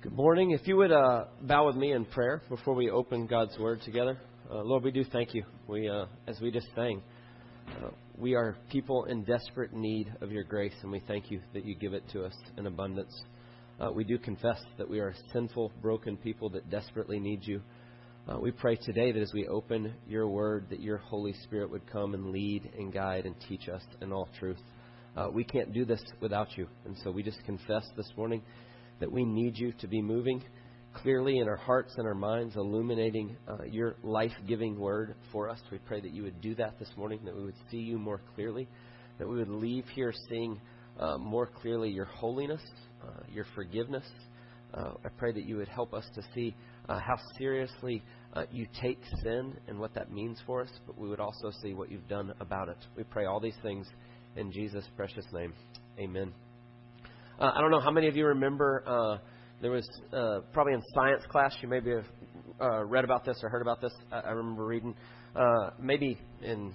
Good morning. If you would uh, bow with me in prayer before we open God's Word together. Uh, Lord, we do thank you. We, uh, as we just sang, uh, we are people in desperate need of your grace, and we thank you that you give it to us in abundance. Uh, we do confess that we are sinful, broken people that desperately need you. Uh, we pray today that as we open your Word, that your Holy Spirit would come and lead and guide and teach us in all truth. we can't do this without you, and so we just confess this morning that we need you to be moving clearly in our hearts and our minds, illuminating uh, your life giving word for us. We pray that you would do that this morning, that we would see you more clearly, that we would leave here seeing uh, more clearly your holiness, uh, your forgiveness. Uh, I pray that you would help us to see uh, how seriously uh, you take sin and what that means for us, but we would also see what you've done about it. We pray all these things in Jesus' precious name. Amen. Uh, I don't know how many of you remember. Uh, there was uh, probably in science class. You maybe have uh, read about this or heard about this. I, I remember reading uh, maybe in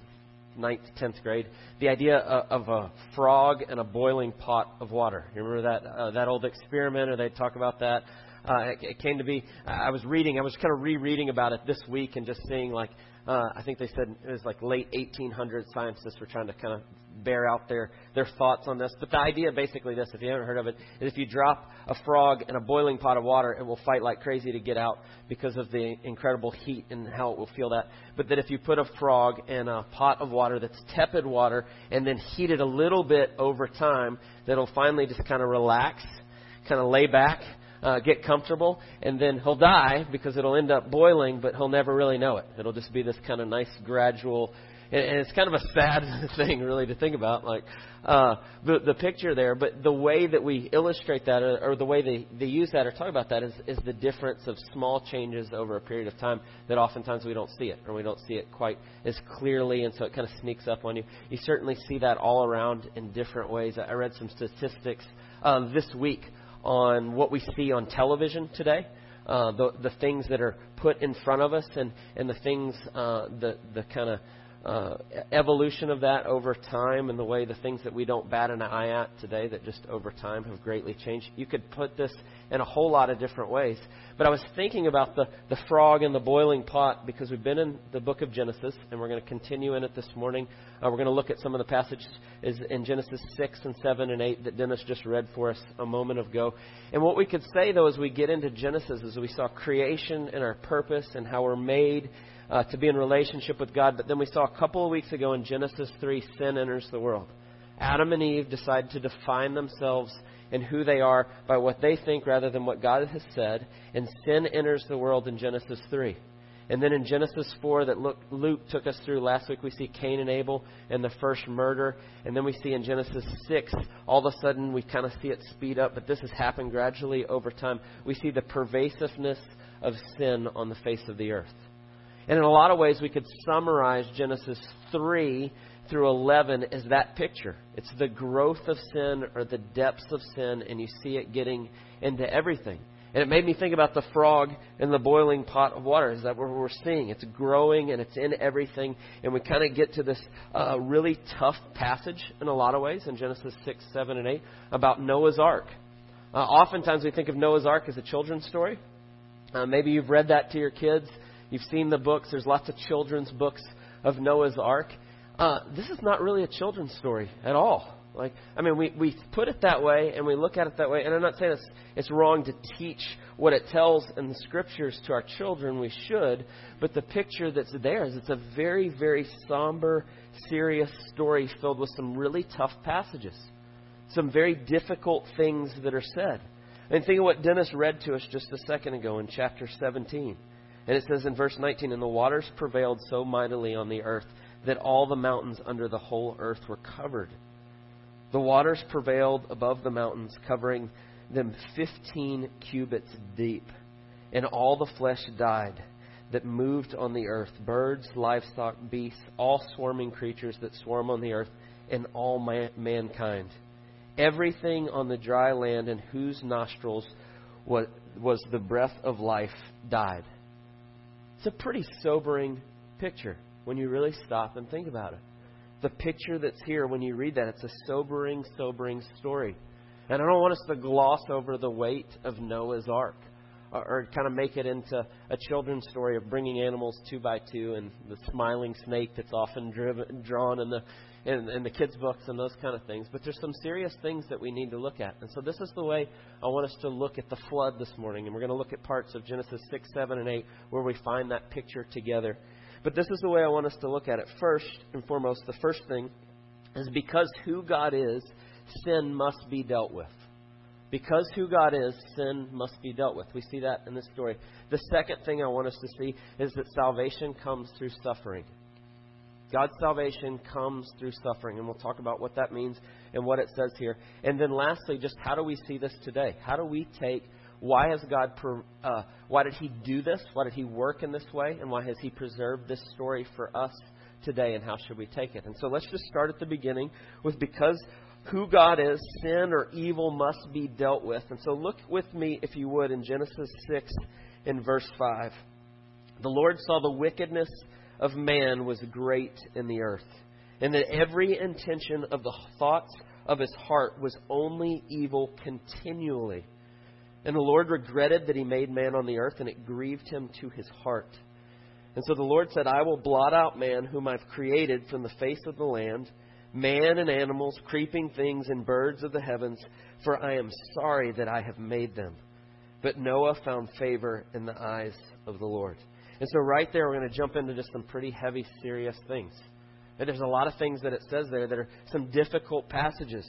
ninth, tenth grade, the idea of, of a frog and a boiling pot of water. You remember that uh, that old experiment, or they talk about that. Uh, it, it came to be. I was reading. I was kind of rereading about it this week and just seeing like uh, I think they said it was like late 1800s. Scientists were trying to kind of bear out their, their thoughts on this. But the idea basically this, if you haven't heard of it, is if you drop a frog in a boiling pot of water, it will fight like crazy to get out because of the incredible heat and how it will feel that. But that if you put a frog in a pot of water that's tepid water and then heat it a little bit over time, that it'll finally just kind of relax, kind of lay back, uh, get comfortable, and then he'll die because it'll end up boiling, but he'll never really know it. It'll just be this kind of nice gradual and, it's kind of a sad thing, really, to think about, like uh, the the picture there. But the way that we illustrate that, or, or the way they they use that or talk about that, is is the difference of small changes over a period of time that oftentimes we don't see it, or we don't see it quite as clearly, and so it kind of sneaks up on you. You certainly see that all around in different ways. I read some statistics um, this week on what we see on television today. Uh, the the things that are put in front of us and and the things uh, the the kind of uh, evolution of that over time and the way the things that we don't bat an eye at today that just over time have greatly changed. You could put this in a whole lot of different ways. But I was thinking about the, the frog in the boiling pot because we've been in the book of Genesis and we're going to continue in it this morning. Uh, we're going to look at some of the passages in Genesis 6 and 7 and 8 that Dennis just read for us a moment ago. And what we could say, though, as we get into Genesis is we saw creation and our purpose and how we're made uh, to be in relationship with God. But then we saw a couple of weeks ago in Genesis 3, sin enters the world. Adam and Eve decide to define themselves and who they are by what they think rather than what God has said. And sin enters the world in Genesis 3. And then in Genesis 4, that Luke took us through last week, we see Cain and Abel and the first murder. And then we see in Genesis 6, all of a sudden we kind of see it speed up, but this has happened gradually over time. We see the pervasiveness of sin on the face of the earth. And in a lot of ways, we could summarize Genesis 3 through 11 as that picture. It's the growth of sin or the depths of sin, and you see it getting into everything. And it made me think about the frog in the boiling pot of water. Is that what we're seeing? It's growing and it's in everything. And we kind of get to this uh, really tough passage in a lot of ways in Genesis 6, 7, and 8 about Noah's Ark. Uh, oftentimes we think of Noah's Ark as a children's story. Uh, maybe you've read that to your kids. You've seen the books. There's lots of children's books of Noah's Ark. Uh, this is not really a children's story at all. Like, I mean, we, we put it that way and we look at it that way. And I'm not saying it's, it's wrong to teach what it tells in the scriptures to our children. We should. But the picture that's there is it's a very, very somber, serious story filled with some really tough passages, some very difficult things that are said. And think of what Dennis read to us just a second ago in chapter 17. And it says in verse 19, And the waters prevailed so mightily on the earth that all the mountains under the whole earth were covered. The waters prevailed above the mountains, covering them 15 cubits deep. And all the flesh died that moved on the earth birds, livestock, beasts, all swarming creatures that swarm on the earth, and all mankind. Everything on the dry land in whose nostrils was, was the breath of life died. It's a pretty sobering picture when you really stop and think about it. The picture that's here, when you read that, it's a sobering, sobering story. And I don't want us to gloss over the weight of Noah's Ark or, or kind of make it into a children's story of bringing animals two by two and the smiling snake that's often driven, drawn in the in, in the kids' books and those kind of things. But there's some serious things that we need to look at. And so this is the way I want us to look at the flood this morning. And we're going to look at parts of Genesis 6, 7, and 8 where we find that picture together. But this is the way I want us to look at it. First and foremost, the first thing is because who God is, sin must be dealt with. Because who God is, sin must be dealt with. We see that in this story. The second thing I want us to see is that salvation comes through suffering. God's salvation comes through suffering, and we'll talk about what that means and what it says here. And then, lastly, just how do we see this today? How do we take why has God, uh, why did He do this? Why did He work in this way? And why has He preserved this story for us today? And how should we take it? And so, let's just start at the beginning with because who God is, sin or evil must be dealt with. And so, look with me, if you would, in Genesis 6 in verse 5. The Lord saw the wickedness of man was great in the earth, and that every intention of the thoughts of his heart was only evil continually. And the Lord regretted that he made man on the earth, and it grieved him to his heart. And so the Lord said, I will blot out man, whom I've created from the face of the land, man and animals, creeping things, and birds of the heavens, for I am sorry that I have made them. But Noah found favor in the eyes of the Lord. And so, right there, we're going to jump into just some pretty heavy, serious things. And there's a lot of things that it says there that are some difficult passages.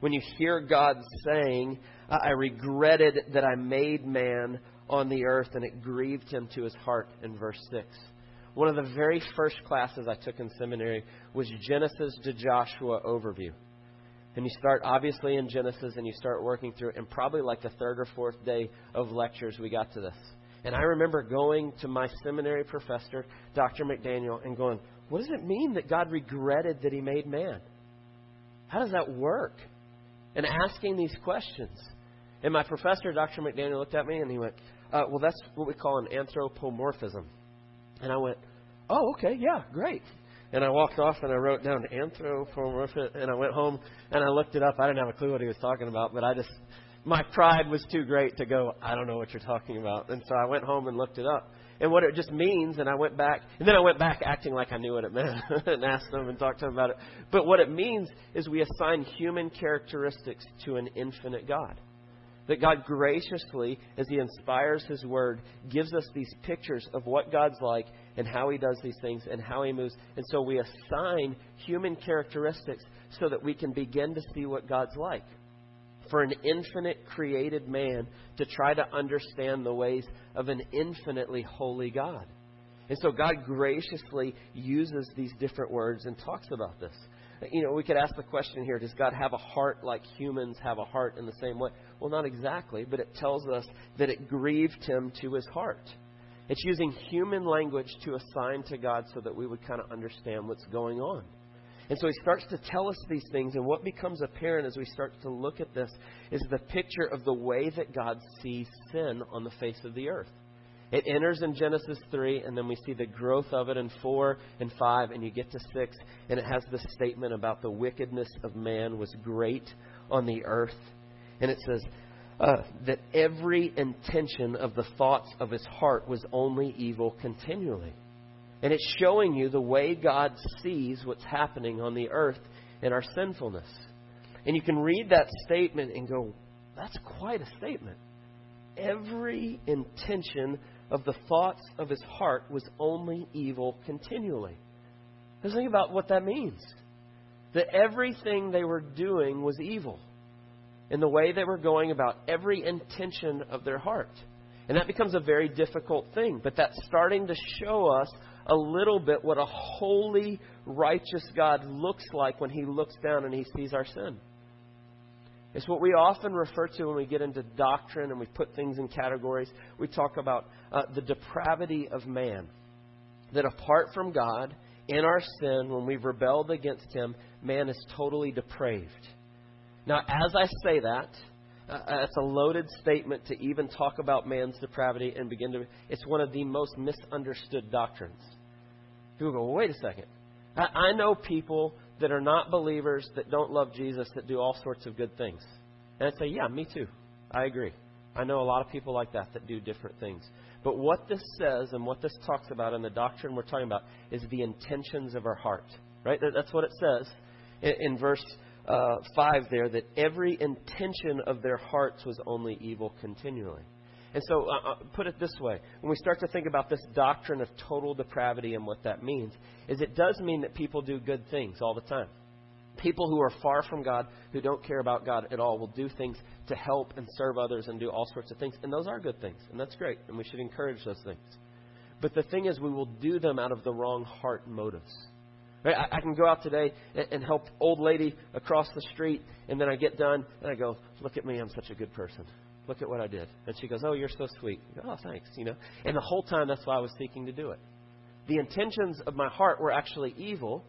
When you hear God saying, I regretted that I made man on the earth, and it grieved him to his heart in verse 6. One of the very first classes I took in seminary was Genesis to Joshua overview. And you start obviously in Genesis and you start working through it, and probably like the third or fourth day of lectures, we got to this. And I remember going to my seminary professor, Dr. McDaniel, and going, What does it mean that God regretted that he made man? How does that work? And asking these questions. And my professor, Dr. McDaniel, looked at me and he went, uh, Well, that's what we call an anthropomorphism. And I went, Oh, okay, yeah, great. And I walked off and I wrote down anthropomorphism and I went home and I looked it up. I didn't have a clue what he was talking about, but I just my pride was too great to go, I don't know what you're talking about. And so I went home and looked it up. And what it just means, and I went back, and then I went back acting like I knew what it meant and asked them and talked to them about it. But what it means is we assign human characteristics to an infinite God. That God graciously, as He inspires His Word, gives us these pictures of what God's like and how He does these things and how He moves. And so we assign human characteristics so that we can begin to see what God's like for an infinite created man to try to understand the ways of an infinitely holy God. And so God graciously uses these different words and talks about this. You know, we could ask the question here Does God have a heart like humans have a heart in the same way? Well, not exactly, but it tells us that it grieved him to his heart. It's using human language to assign to God so that we would kind of understand what's going on. And so he starts to tell us these things, and what becomes apparent as we start to look at this is the picture of the way that God sees sin on the face of the earth. It enters in Genesis 3, and then we see the growth of it in 4 and 5, and you get to 6, and it has this statement about the wickedness of man was great on the earth. And it says uh, that every intention of the thoughts of his heart was only evil continually. And it's showing you the way God sees what's happening on the earth in our sinfulness. And you can read that statement and go, that's quite a statement. Every intention of the thoughts of his heart was only evil continually. Just think about what that means. That everything they were doing was evil in the way they were going about every intention of their heart. And that becomes a very difficult thing, but that's starting to show us a little bit what a holy, righteous God looks like when He looks down and He sees our sin. It's what we often refer to when we get into doctrine and we put things in categories. We talk about uh, the depravity of man. That apart from God, in our sin, when we've rebelled against Him, man is totally depraved. Now, as I say that, uh, that's a loaded statement to even talk about man's depravity and begin to. It's one of the most misunderstood doctrines. People go, well, wait a second. I, I know people that are not believers that don't love Jesus that do all sorts of good things. And I'd say, yeah, me too. I agree. I know a lot of people like that that do different things. But what this says and what this talks about in the doctrine we're talking about is the intentions of our heart. Right? That's what it says in verse uh, 5 there, that every intention of their hearts was only evil continually. And so, uh, uh, put it this way when we start to think about this doctrine of total depravity and what that means, is it does mean that people do good things all the time. People who are far from God, who don't care about God at all, will do things to help and serve others and do all sorts of things. And those are good things, and that's great, and we should encourage those things. But the thing is, we will do them out of the wrong heart motives. Right? I, I can go out today and, and help old lady across the street, and then I get done, and I go, "Look at me, I'm such a good person." Look at what I did. And she goes, Oh, you're so sweet. Go, oh, thanks. You know. And the whole time that's why I was seeking to do it. The intentions of my heart were actually evil.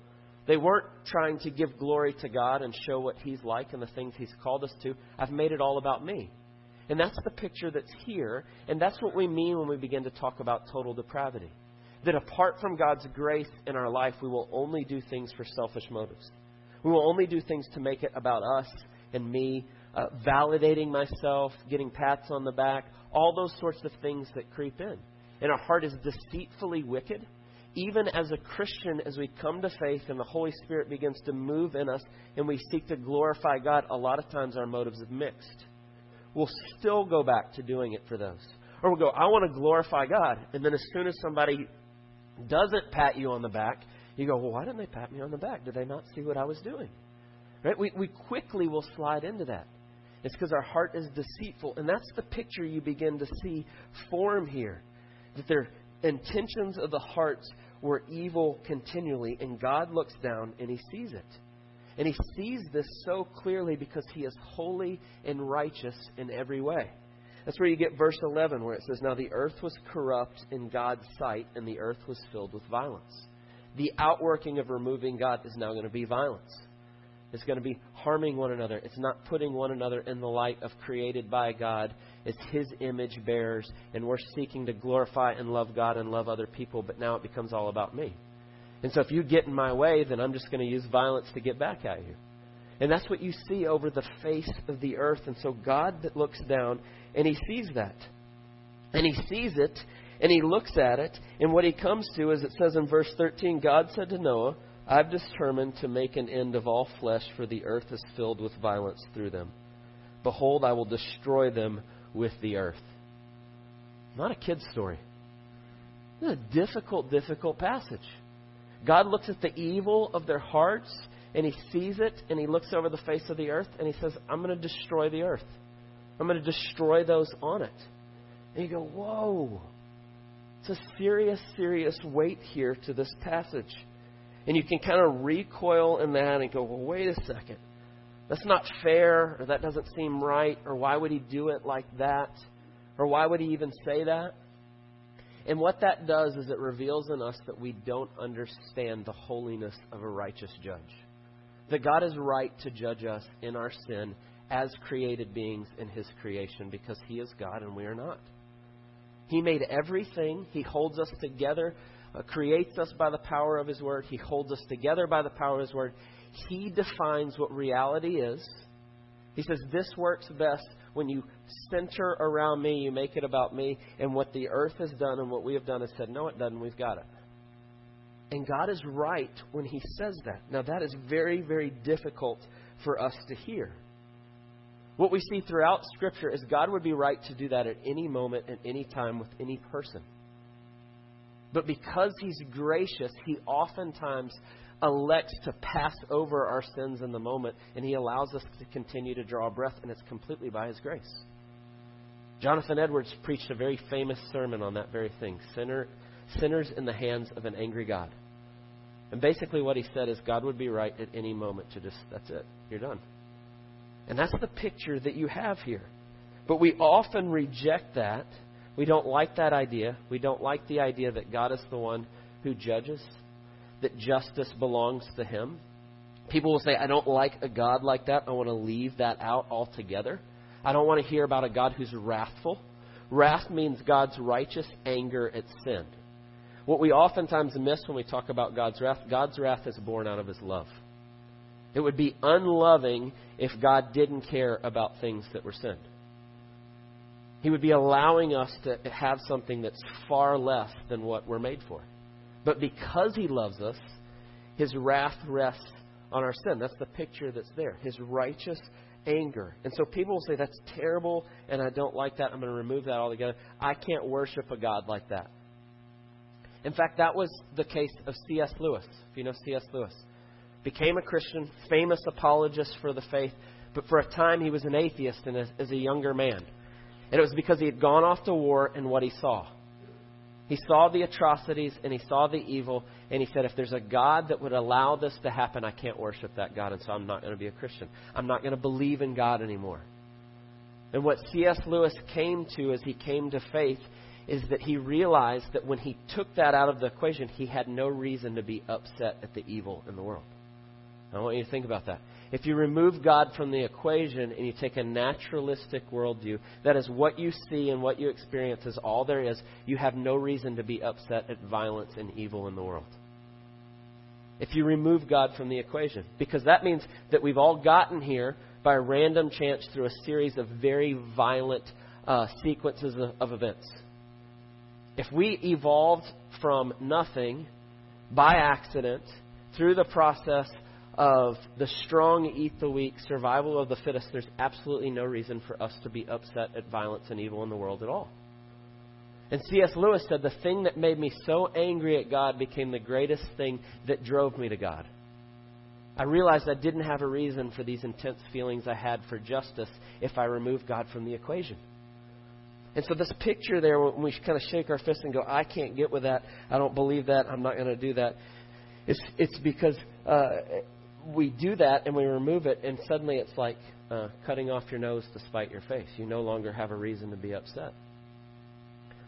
They weren't trying to give glory to God and show what He's like and the things He's called us to. I've made it all about me. And that's the picture that's here. And that's what we mean when we begin to talk about total depravity. That apart from God's grace in our life, we will only do things for selfish motives. We will only do things to make it about us and me uh, validating myself, getting pats on the back, all those sorts of things that creep in. And our heart is deceitfully wicked. Even as a Christian, as we come to faith and the Holy Spirit begins to move in us and we seek to glorify God, a lot of times our motives are mixed. We'll still go back to doing it for those. Or we'll go, I want to glorify God. And then as soon as somebody doesn't pat you on the back, you go, Well, why didn't they pat me on the back? Did they not see what I was doing? Right? We, we quickly will slide into that. It's because our heart is deceitful. And that's the picture you begin to see form here. That their intentions of the hearts were evil continually. And God looks down and he sees it. And he sees this so clearly because he is holy and righteous in every way. That's where you get verse 11, where it says, Now the earth was corrupt in God's sight, and the earth was filled with violence. The outworking of removing God is now going to be violence. It's going to be harming one another. It's not putting one another in the light of created by God. It's His image bearers, and we're seeking to glorify and love God and love other people, but now it becomes all about me. And so if you get in my way, then I'm just going to use violence to get back at you. And that's what you see over the face of the earth. And so God that looks down and He sees that. And He sees it and He looks at it. And what He comes to is it says in verse 13 God said to Noah, I've determined to make an end of all flesh, for the earth is filled with violence through them. Behold, I will destroy them with the earth. Not a kid's story. This is a difficult, difficult passage. God looks at the evil of their hearts and he sees it and he looks over the face of the earth and he says, I'm going to destroy the earth. I'm going to destroy those on it. And you go, whoa. It's a serious, serious weight here to this passage. And you can kind of recoil in that and go, well, wait a second. That's not fair, or that doesn't seem right, or why would he do it like that? Or why would he even say that? And what that does is it reveals in us that we don't understand the holiness of a righteous judge. That God is right to judge us in our sin as created beings in his creation because he is God and we are not. He made everything, he holds us together uh, creates us by the power of His Word. He holds us together by the power of His Word. He defines what reality is. He says, This works best when you center around me, you make it about me. And what the earth has done and what we have done is said, No, it doesn't. We've got it. And God is right when He says that. Now, that is very, very difficult for us to hear. What we see throughout Scripture is God would be right to do that at any moment, at any time, with any person. But because He's gracious, He oftentimes elects to pass over our sins in the moment, and He allows us to continue to draw breath, and it's completely by His grace. Jonathan Edwards preached a very famous sermon on that very thing sinner, sinners in the hands of an angry God. And basically, what he said is God would be right at any moment to just, that's it, you're done. And that's the picture that you have here. But we often reject that we don't like that idea. We don't like the idea that God is the one who judges, that justice belongs to Him. People will say, I don't like a God like that. I want to leave that out altogether. I don't want to hear about a God who's wrathful. Wrath means God's righteous anger at sin. What we oftentimes miss when we talk about God's wrath, God's wrath is born out of His love. It would be unloving if God didn't care about things that were sinned. He would be allowing us to have something that's far less than what we're made for. But because He loves us, His wrath rests on our sin. That's the picture that's there. His righteous anger. And so people will say, that's terrible and I don't like that. I'm going to remove that altogether. I can't worship a God like that. In fact, that was the case of C.S. Lewis. If you know C.S. Lewis, became a Christian, famous apologist for the faith, but for a time he was an atheist and as, as a younger man. And it was because he had gone off to war and what he saw. He saw the atrocities and he saw the evil, and he said, If there's a God that would allow this to happen, I can't worship that God, and so I'm not going to be a Christian. I'm not going to believe in God anymore. And what C.S. Lewis came to as he came to faith is that he realized that when he took that out of the equation, he had no reason to be upset at the evil in the world. I want you to think about that. If you remove God from the equation and you take a naturalistic worldview, that is what you see and what you experience is all there is, you have no reason to be upset at violence and evil in the world. If you remove God from the equation, because that means that we've all gotten here by random chance through a series of very violent uh, sequences of, of events. If we evolved from nothing by accident through the process of the strong eat the weak, survival of the fittest, there's absolutely no reason for us to be upset at violence and evil in the world at all. And C.S. Lewis said, The thing that made me so angry at God became the greatest thing that drove me to God. I realized I didn't have a reason for these intense feelings I had for justice if I removed God from the equation. And so, this picture there, when we kind of shake our fist and go, I can't get with that, I don't believe that, I'm not going to do that, it's, it's because uh, we do that and we remove it, and suddenly it's like uh, cutting off your nose to spite your face. You no longer have a reason to be upset.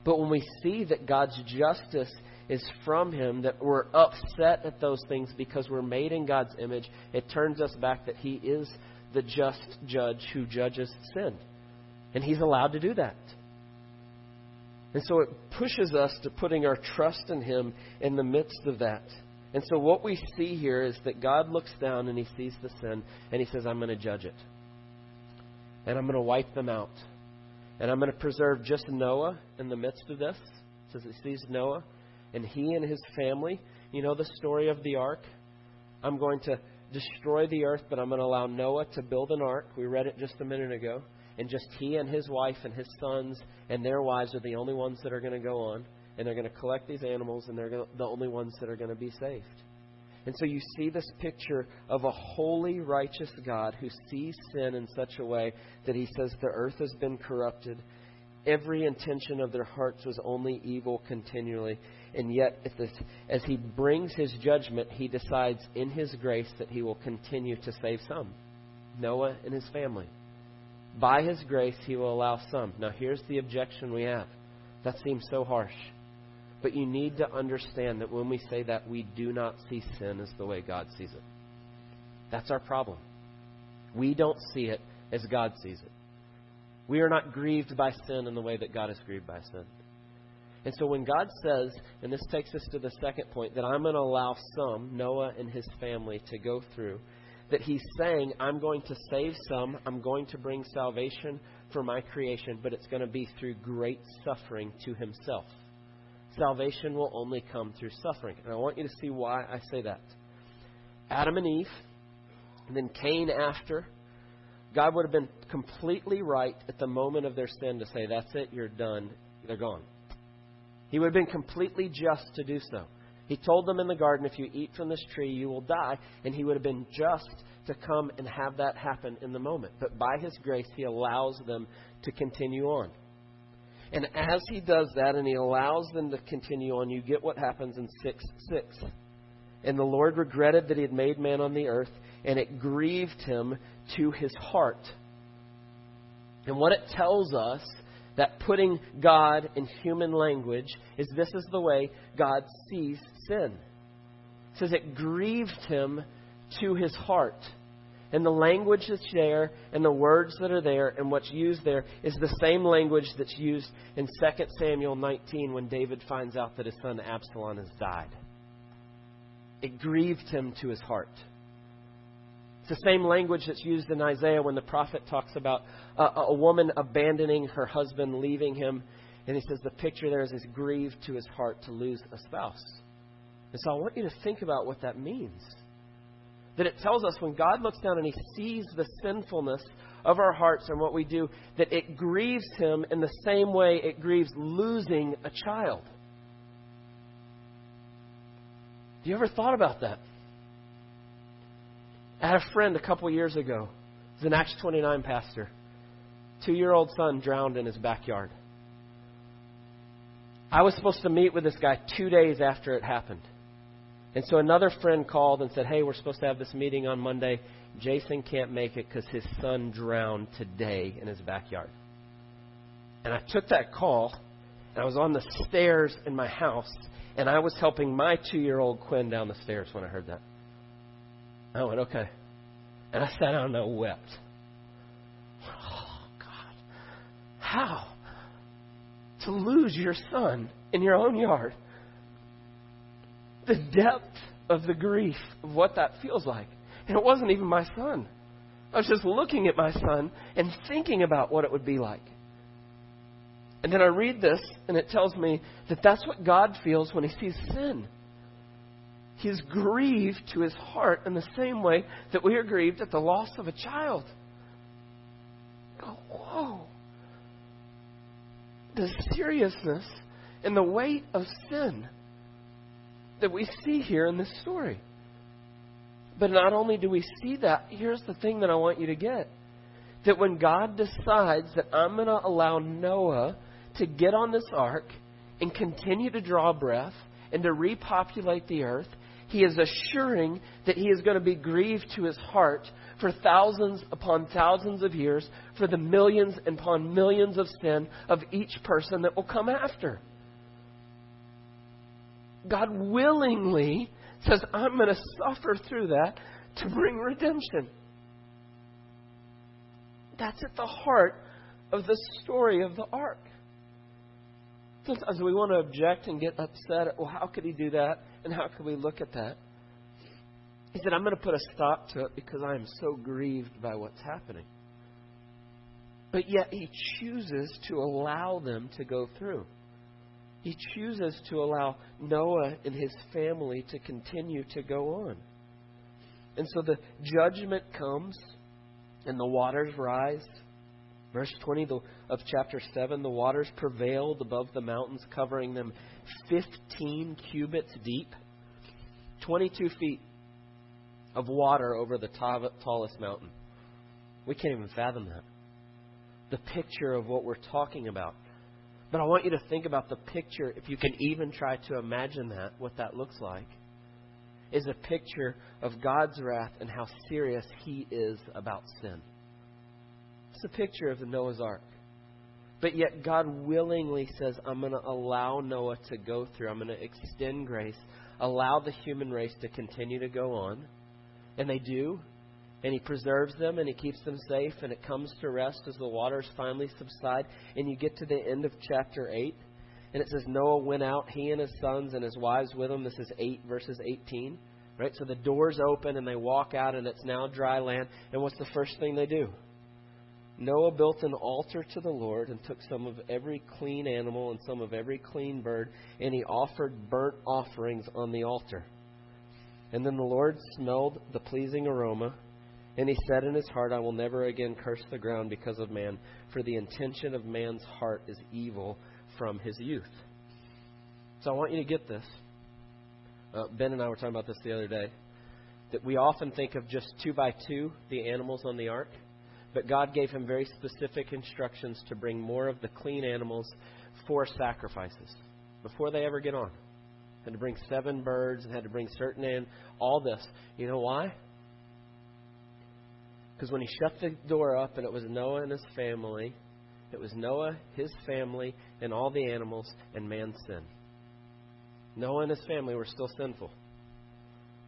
But when we see that God's justice is from Him, that we're upset at those things because we're made in God's image, it turns us back that He is the just judge who judges sin. And He's allowed to do that. And so it pushes us to putting our trust in Him in the midst of that. And so what we see here is that God looks down and he sees the sin and he says, I'm going to judge it. And I'm going to wipe them out. And I'm going to preserve just Noah in the midst of this. Says he sees Noah and he and his family. You know the story of the ark? I'm going to destroy the earth, but I'm going to allow Noah to build an ark. We read it just a minute ago. And just he and his wife and his sons and their wives are the only ones that are going to go on and they're going to collect these animals, and they're the only ones that are going to be saved. And so you see this picture of a holy, righteous God who sees sin in such a way that he says the earth has been corrupted. Every intention of their hearts was only evil continually. And yet, as he brings his judgment, he decides in his grace that he will continue to save some Noah and his family. By his grace, he will allow some. Now, here's the objection we have. That seems so harsh. But you need to understand that when we say that, we do not see sin as the way God sees it. That's our problem. We don't see it as God sees it. We are not grieved by sin in the way that God is grieved by sin. And so when God says, and this takes us to the second point, that I'm going to allow some, Noah and his family, to go through, that he's saying, I'm going to save some, I'm going to bring salvation for my creation, but it's going to be through great suffering to himself salvation will only come through suffering. And I want you to see why I say that. Adam and Eve, and then Cain after, God would have been completely right at the moment of their sin to say, That's it, you're done, they're gone. He would have been completely just to do so. He told them in the garden, If you eat from this tree, you will die. And he would have been just to come and have that happen in the moment. But by his grace, he allows them to continue on. And as he does that and he allows them to continue on, you get what happens in 6 6. And the Lord regretted that he had made man on the earth, and it grieved him to his heart. And what it tells us that putting God in human language is this is the way God sees sin. It says it grieved him to his heart. And the language that's there and the words that are there and what's used there is the same language that's used in 2 Samuel 19 when David finds out that his son Absalom has died. It grieved him to his heart. It's the same language that's used in Isaiah when the prophet talks about a, a woman abandoning her husband, leaving him. And he says the picture there is his grieved to his heart to lose a spouse. And so I want you to think about what that means. That it tells us when God looks down and he sees the sinfulness of our hearts and what we do, that it grieves him in the same way it grieves losing a child. Have you ever thought about that? I had a friend a couple years ago. He's an Acts 29 pastor. Two year old son drowned in his backyard. I was supposed to meet with this guy two days after it happened. And so another friend called and said, Hey, we're supposed to have this meeting on Monday. Jason can't make it because his son drowned today in his backyard. And I took that call, and I was on the stairs in my house, and I was helping my two year old Quinn down the stairs when I heard that. I went, Okay. And I sat down and I wept. Oh, God. How? To lose your son in your own yard the depth of the grief of what that feels like. And it wasn't even my son. I was just looking at my son and thinking about what it would be like. And then I read this, and it tells me that that's what God feels when he sees sin. He's grieved to his heart in the same way that we are grieved at the loss of a child. Go, whoa. The seriousness and the weight of sin that we see here in this story. But not only do we see that, here's the thing that I want you to get that when God decides that I'm going to allow Noah to get on this ark and continue to draw breath and to repopulate the earth, he is assuring that he is going to be grieved to his heart for thousands upon thousands of years for the millions upon millions of sin of each person that will come after. God willingly says, I'm going to suffer through that to bring redemption. That's at the heart of the story of the ark. Sometimes we want to object and get upset at, well, how could he do that? And how could we look at that? He said, I'm going to put a stop to it because I am so grieved by what's happening. But yet he chooses to allow them to go through he chooses to allow Noah and his family to continue to go on. And so the judgment comes and the waters rise. Verse 20 of chapter 7 the waters prevailed above the mountains, covering them 15 cubits deep, 22 feet of water over the tallest mountain. We can't even fathom that. The picture of what we're talking about. But I want you to think about the picture, if you can even try to imagine that, what that looks like, is a picture of God's wrath and how serious He is about sin. It's a picture of the Noah's Ark. But yet, God willingly says, I'm going to allow Noah to go through, I'm going to extend grace, allow the human race to continue to go on. And they do and he preserves them and he keeps them safe and it comes to rest as the waters finally subside. And you get to the end of chapter 8 and it says Noah went out he and his sons and his wives with him. This is 8 verses 18 right? So the doors open and they walk out and it's now dry land. And what's the first thing they do? Noah built an altar to the Lord and took some of every clean animal and some of every clean bird and he offered burnt offerings on the altar. And then the Lord smelled the pleasing aroma and he said in his heart, I will never again curse the ground because of man, for the intention of man's heart is evil from his youth. So I want you to get this. Uh, ben and I were talking about this the other day. That we often think of just two by two, the animals on the ark. But God gave him very specific instructions to bring more of the clean animals for sacrifices before they ever get on. Had to bring seven birds and had to bring certain and all this. You know why? Because when he shut the door up and it was Noah and his family, it was Noah, his family, and all the animals, and man's sin. Noah and his family were still sinful.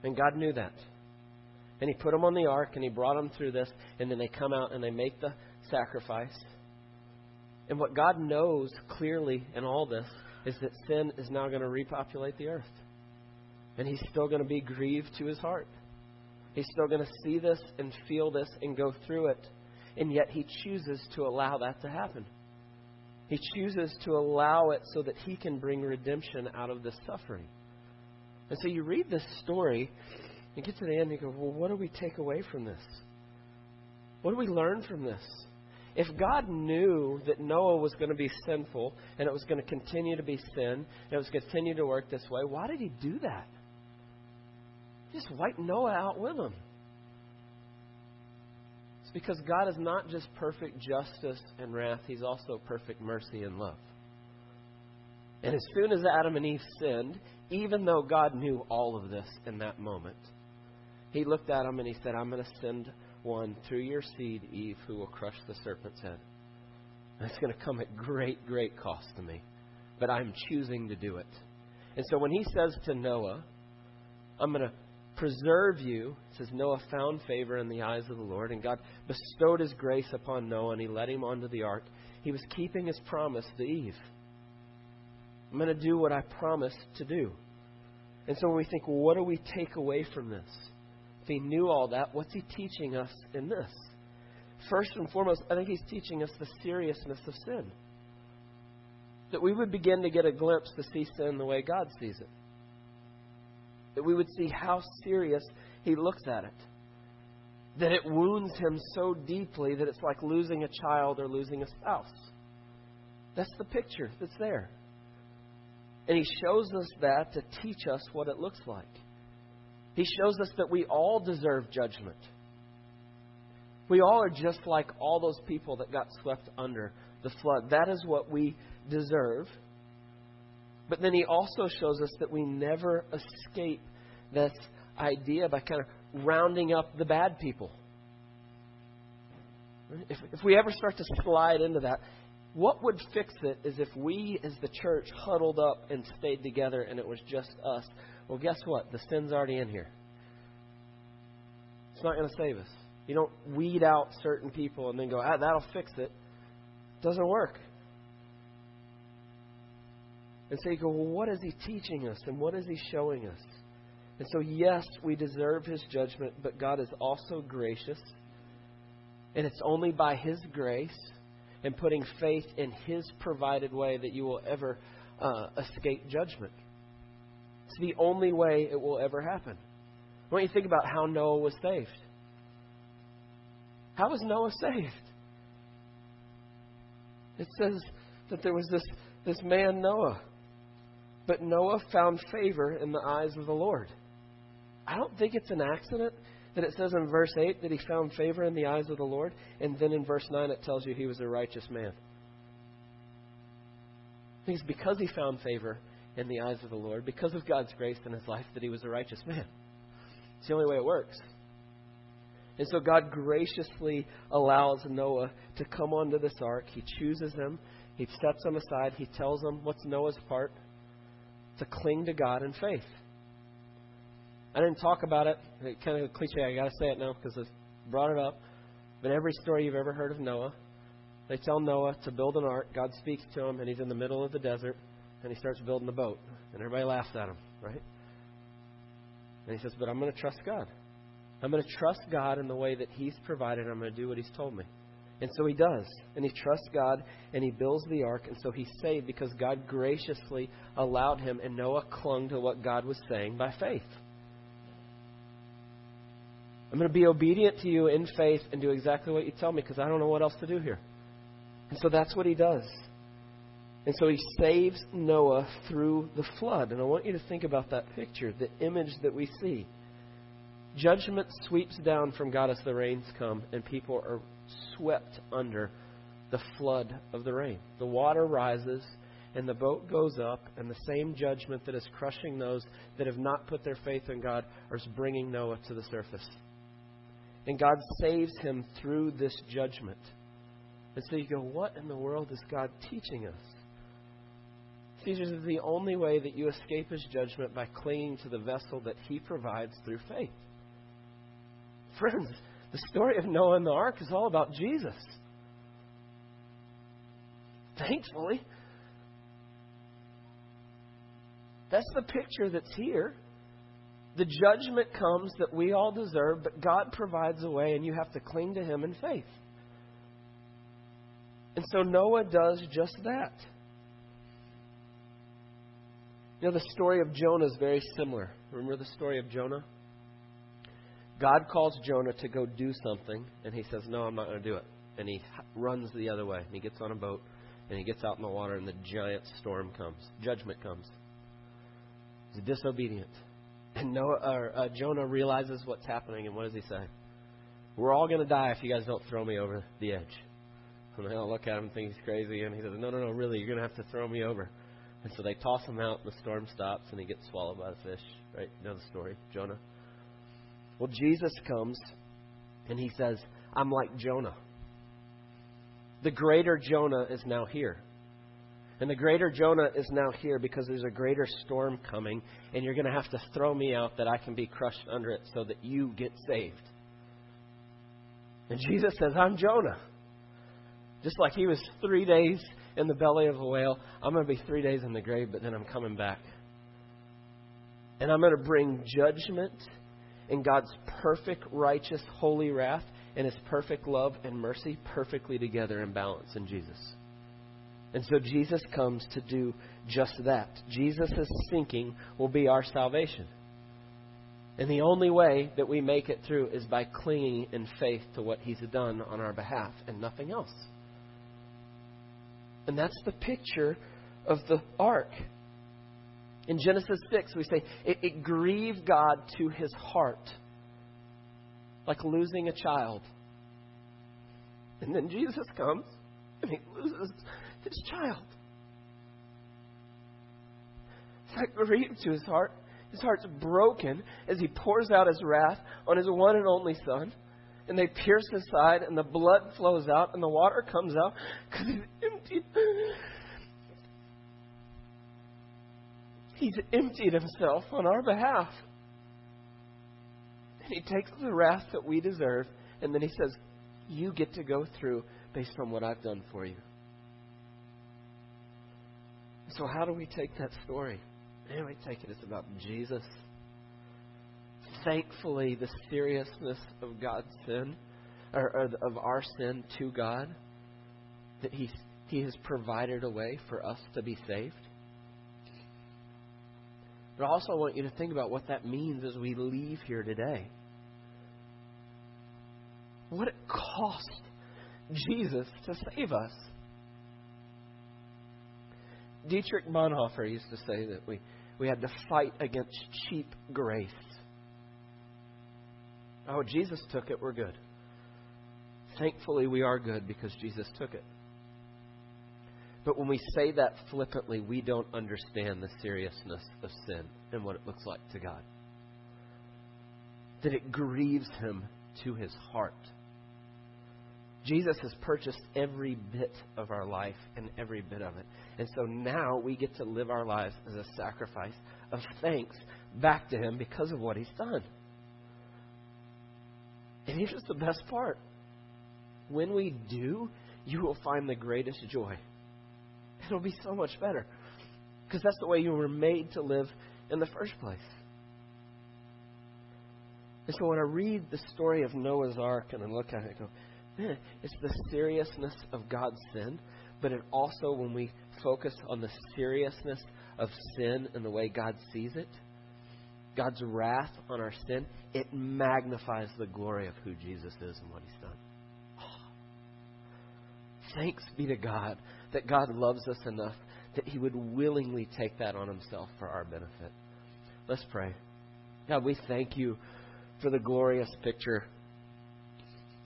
And God knew that. And he put them on the ark and he brought them through this, and then they come out and they make the sacrifice. And what God knows clearly in all this is that sin is now going to repopulate the earth. And he's still going to be grieved to his heart. He's still going to see this and feel this and go through it. And yet he chooses to allow that to happen. He chooses to allow it so that he can bring redemption out of this suffering. And so you read this story, and get to the end, and you go, well, what do we take away from this? What do we learn from this? If God knew that Noah was going to be sinful and it was going to continue to be sin and it was going to continue to work this way, why did he do that? Just wipe Noah out with him. It's because God is not just perfect justice and wrath, He's also perfect mercy and love. And as soon as Adam and Eve sinned, even though God knew all of this in that moment, He looked at them and He said, I'm going to send one through your seed, Eve, who will crush the serpent's head. It's going to come at great, great cost to me. But I'm choosing to do it. And so when He says to Noah, I'm going to preserve you. It says Noah found favor in the eyes of the Lord, and God bestowed his grace upon Noah, and he led him onto the ark. He was keeping his promise to Eve. I'm going to do what I promised to do. And so when we think, well, what do we take away from this? If he knew all that, what's he teaching us in this? First and foremost, I think he's teaching us the seriousness of sin. That we would begin to get a glimpse to see sin the way God sees it that we would see how serious he looks at it. That it wounds him so deeply that it's like losing a child or losing a spouse. That's the picture that's there. And he shows us that to teach us what it looks like. He shows us that we all deserve judgment. We all are just like all those people that got swept under the flood. That is what we deserve. But then he also shows us that we never escape this idea by kind of rounding up the bad people. If, if we ever start to slide into that, what would fix it is if we as the church huddled up and stayed together and it was just us. Well, guess what? The sin's already in here. It's not going to save us. You don't weed out certain people and then go, ah, that'll fix it. It doesn't work. And so you go, well, what is he teaching us and what is he showing us? And so, yes, we deserve his judgment, but God is also gracious. And it's only by his grace and putting faith in his provided way that you will ever uh, escape judgment. It's the only way it will ever happen. When you think about how Noah was saved, how was Noah saved? It says that there was this, this man, Noah. But Noah found favor in the eyes of the Lord. I don't think it's an accident that it says in verse 8 that he found favor in the eyes of the Lord, and then in verse 9 it tells you he was a righteous man. It's because he found favor in the eyes of the Lord, because of God's grace in his life, that he was a righteous man. It's the only way it works. And so God graciously allows Noah to come onto this ark. He chooses him. He sets him aside. He tells him what's Noah's part to cling to God in faith. I didn't talk about it. it kind of a cliche. I got to say it now because I brought it up. But every story you've ever heard of Noah, they tell Noah to build an ark. God speaks to him, and he's in the middle of the desert, and he starts building the boat. And everybody laughs at him, right? And he says, But I'm going to trust God. I'm going to trust God in the way that He's provided. I'm going to do what He's told me. And so he does. And he trusts God and he builds the ark. And so he's saved because God graciously allowed him, and Noah clung to what God was saying by faith. I'm going to be obedient to you in faith and do exactly what you tell me because I don't know what else to do here. And so that's what he does. And so he saves Noah through the flood. And I want you to think about that picture, the image that we see. Judgment sweeps down from God as the rains come, and people are swept under the flood of the rain. The water rises, and the boat goes up, and the same judgment that is crushing those that have not put their faith in God is bringing Noah to the surface. And God saves him through this judgment. And so you go, what in the world is God teaching us? Caesar is the only way that you escape his judgment by clinging to the vessel that he provides through faith. Friends, the story of Noah and the ark is all about Jesus. Thankfully. That's the picture that's here. The judgment comes that we all deserve, but God provides a way, and you have to cling to Him in faith. And so Noah does just that. You know, the story of Jonah is very similar. Remember the story of Jonah? God calls Jonah to go do something, and he says, No, I'm not going to do it. And he runs the other way. And he gets on a boat, and he gets out in the water, and the giant storm comes. Judgment comes. He's disobedient. And Noah, or, uh, Jonah realizes what's happening, and what does he say? We're all going to die if you guys don't throw me over the edge. And they all look at him and think he's crazy, and he says, No, no, no, really, you're going to have to throw me over. And so they toss him out, and the storm stops, and he gets swallowed by the fish. Right? You know the story, Jonah. Well, Jesus comes, and he says, I'm like Jonah. The greater Jonah is now here. And the greater Jonah is now here because there's a greater storm coming, and you're going to have to throw me out that I can be crushed under it so that you get saved. And Jesus says, I'm Jonah. Just like he was three days in the belly of a whale, I'm going to be three days in the grave, but then I'm coming back. And I'm going to bring judgment in God's perfect, righteous, holy wrath and His perfect love and mercy perfectly together in balance in Jesus. And so Jesus comes to do just that. Jesus' sinking will be our salvation. And the only way that we make it through is by clinging in faith to what He's done on our behalf and nothing else. And that's the picture of the ark. In Genesis 6, we say it, it grieved God to his heart, like losing a child. And then Jesus comes and he loses his child. It's like grieved to his heart. His heart's broken as he pours out his wrath on his one and only son. And they pierce his side, and the blood flows out, and the water comes out because he's emptied He's emptied himself on our behalf. And he takes the wrath that we deserve, and then he says, You get to go through based on what I've done for you. So, how do we take that story? Man, we take it. It's about Jesus. Thankfully, the seriousness of God's sin, or, or of our sin to God, that He He has provided a way for us to be saved. But I also want you to think about what that means as we leave here today. What it cost Jesus to save us. Dietrich Bonhoeffer used to say that we, we had to fight against cheap grace. Oh, Jesus took it, we're good. Thankfully, we are good because Jesus took it. But when we say that flippantly, we don't understand the seriousness of sin and what it looks like to God. That it grieves him to his heart. Jesus has purchased every bit of our life and every bit of it. And so now we get to live our lives as a sacrifice of thanks back to him because of what he's done. And here's the best part. When we do, you will find the greatest joy it'll be so much better. Because that's the way you were made to live in the first place. And so when I read the story of Noah's Ark and I look at it, I go, man, it's the seriousness of God's sin, but it also, when we focus on the seriousness of sin and the way God sees it, God's wrath on our sin, it magnifies the glory of who Jesus is and what He's done. Ah. Thanks be to God that God loves us enough that He would willingly take that on Himself for our benefit. Let's pray. God, we thank you for the glorious picture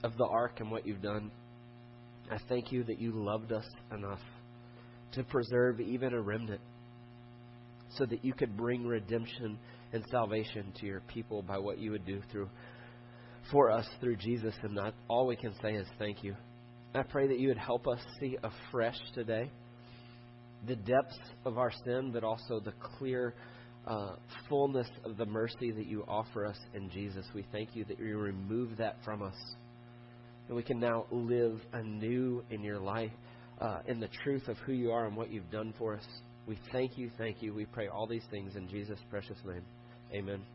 of the ark and what you've done. I thank you that you loved us enough to preserve even a remnant so that you could bring redemption and salvation to your people by what you would do through for us through Jesus and not all we can say is thank you. I pray that you would help us see afresh today the depths of our sin, but also the clear uh, fullness of the mercy that you offer us in Jesus. We thank you that you remove that from us. And we can now live anew in your life, uh, in the truth of who you are and what you've done for us. We thank you, thank you. We pray all these things in Jesus' precious name. Amen.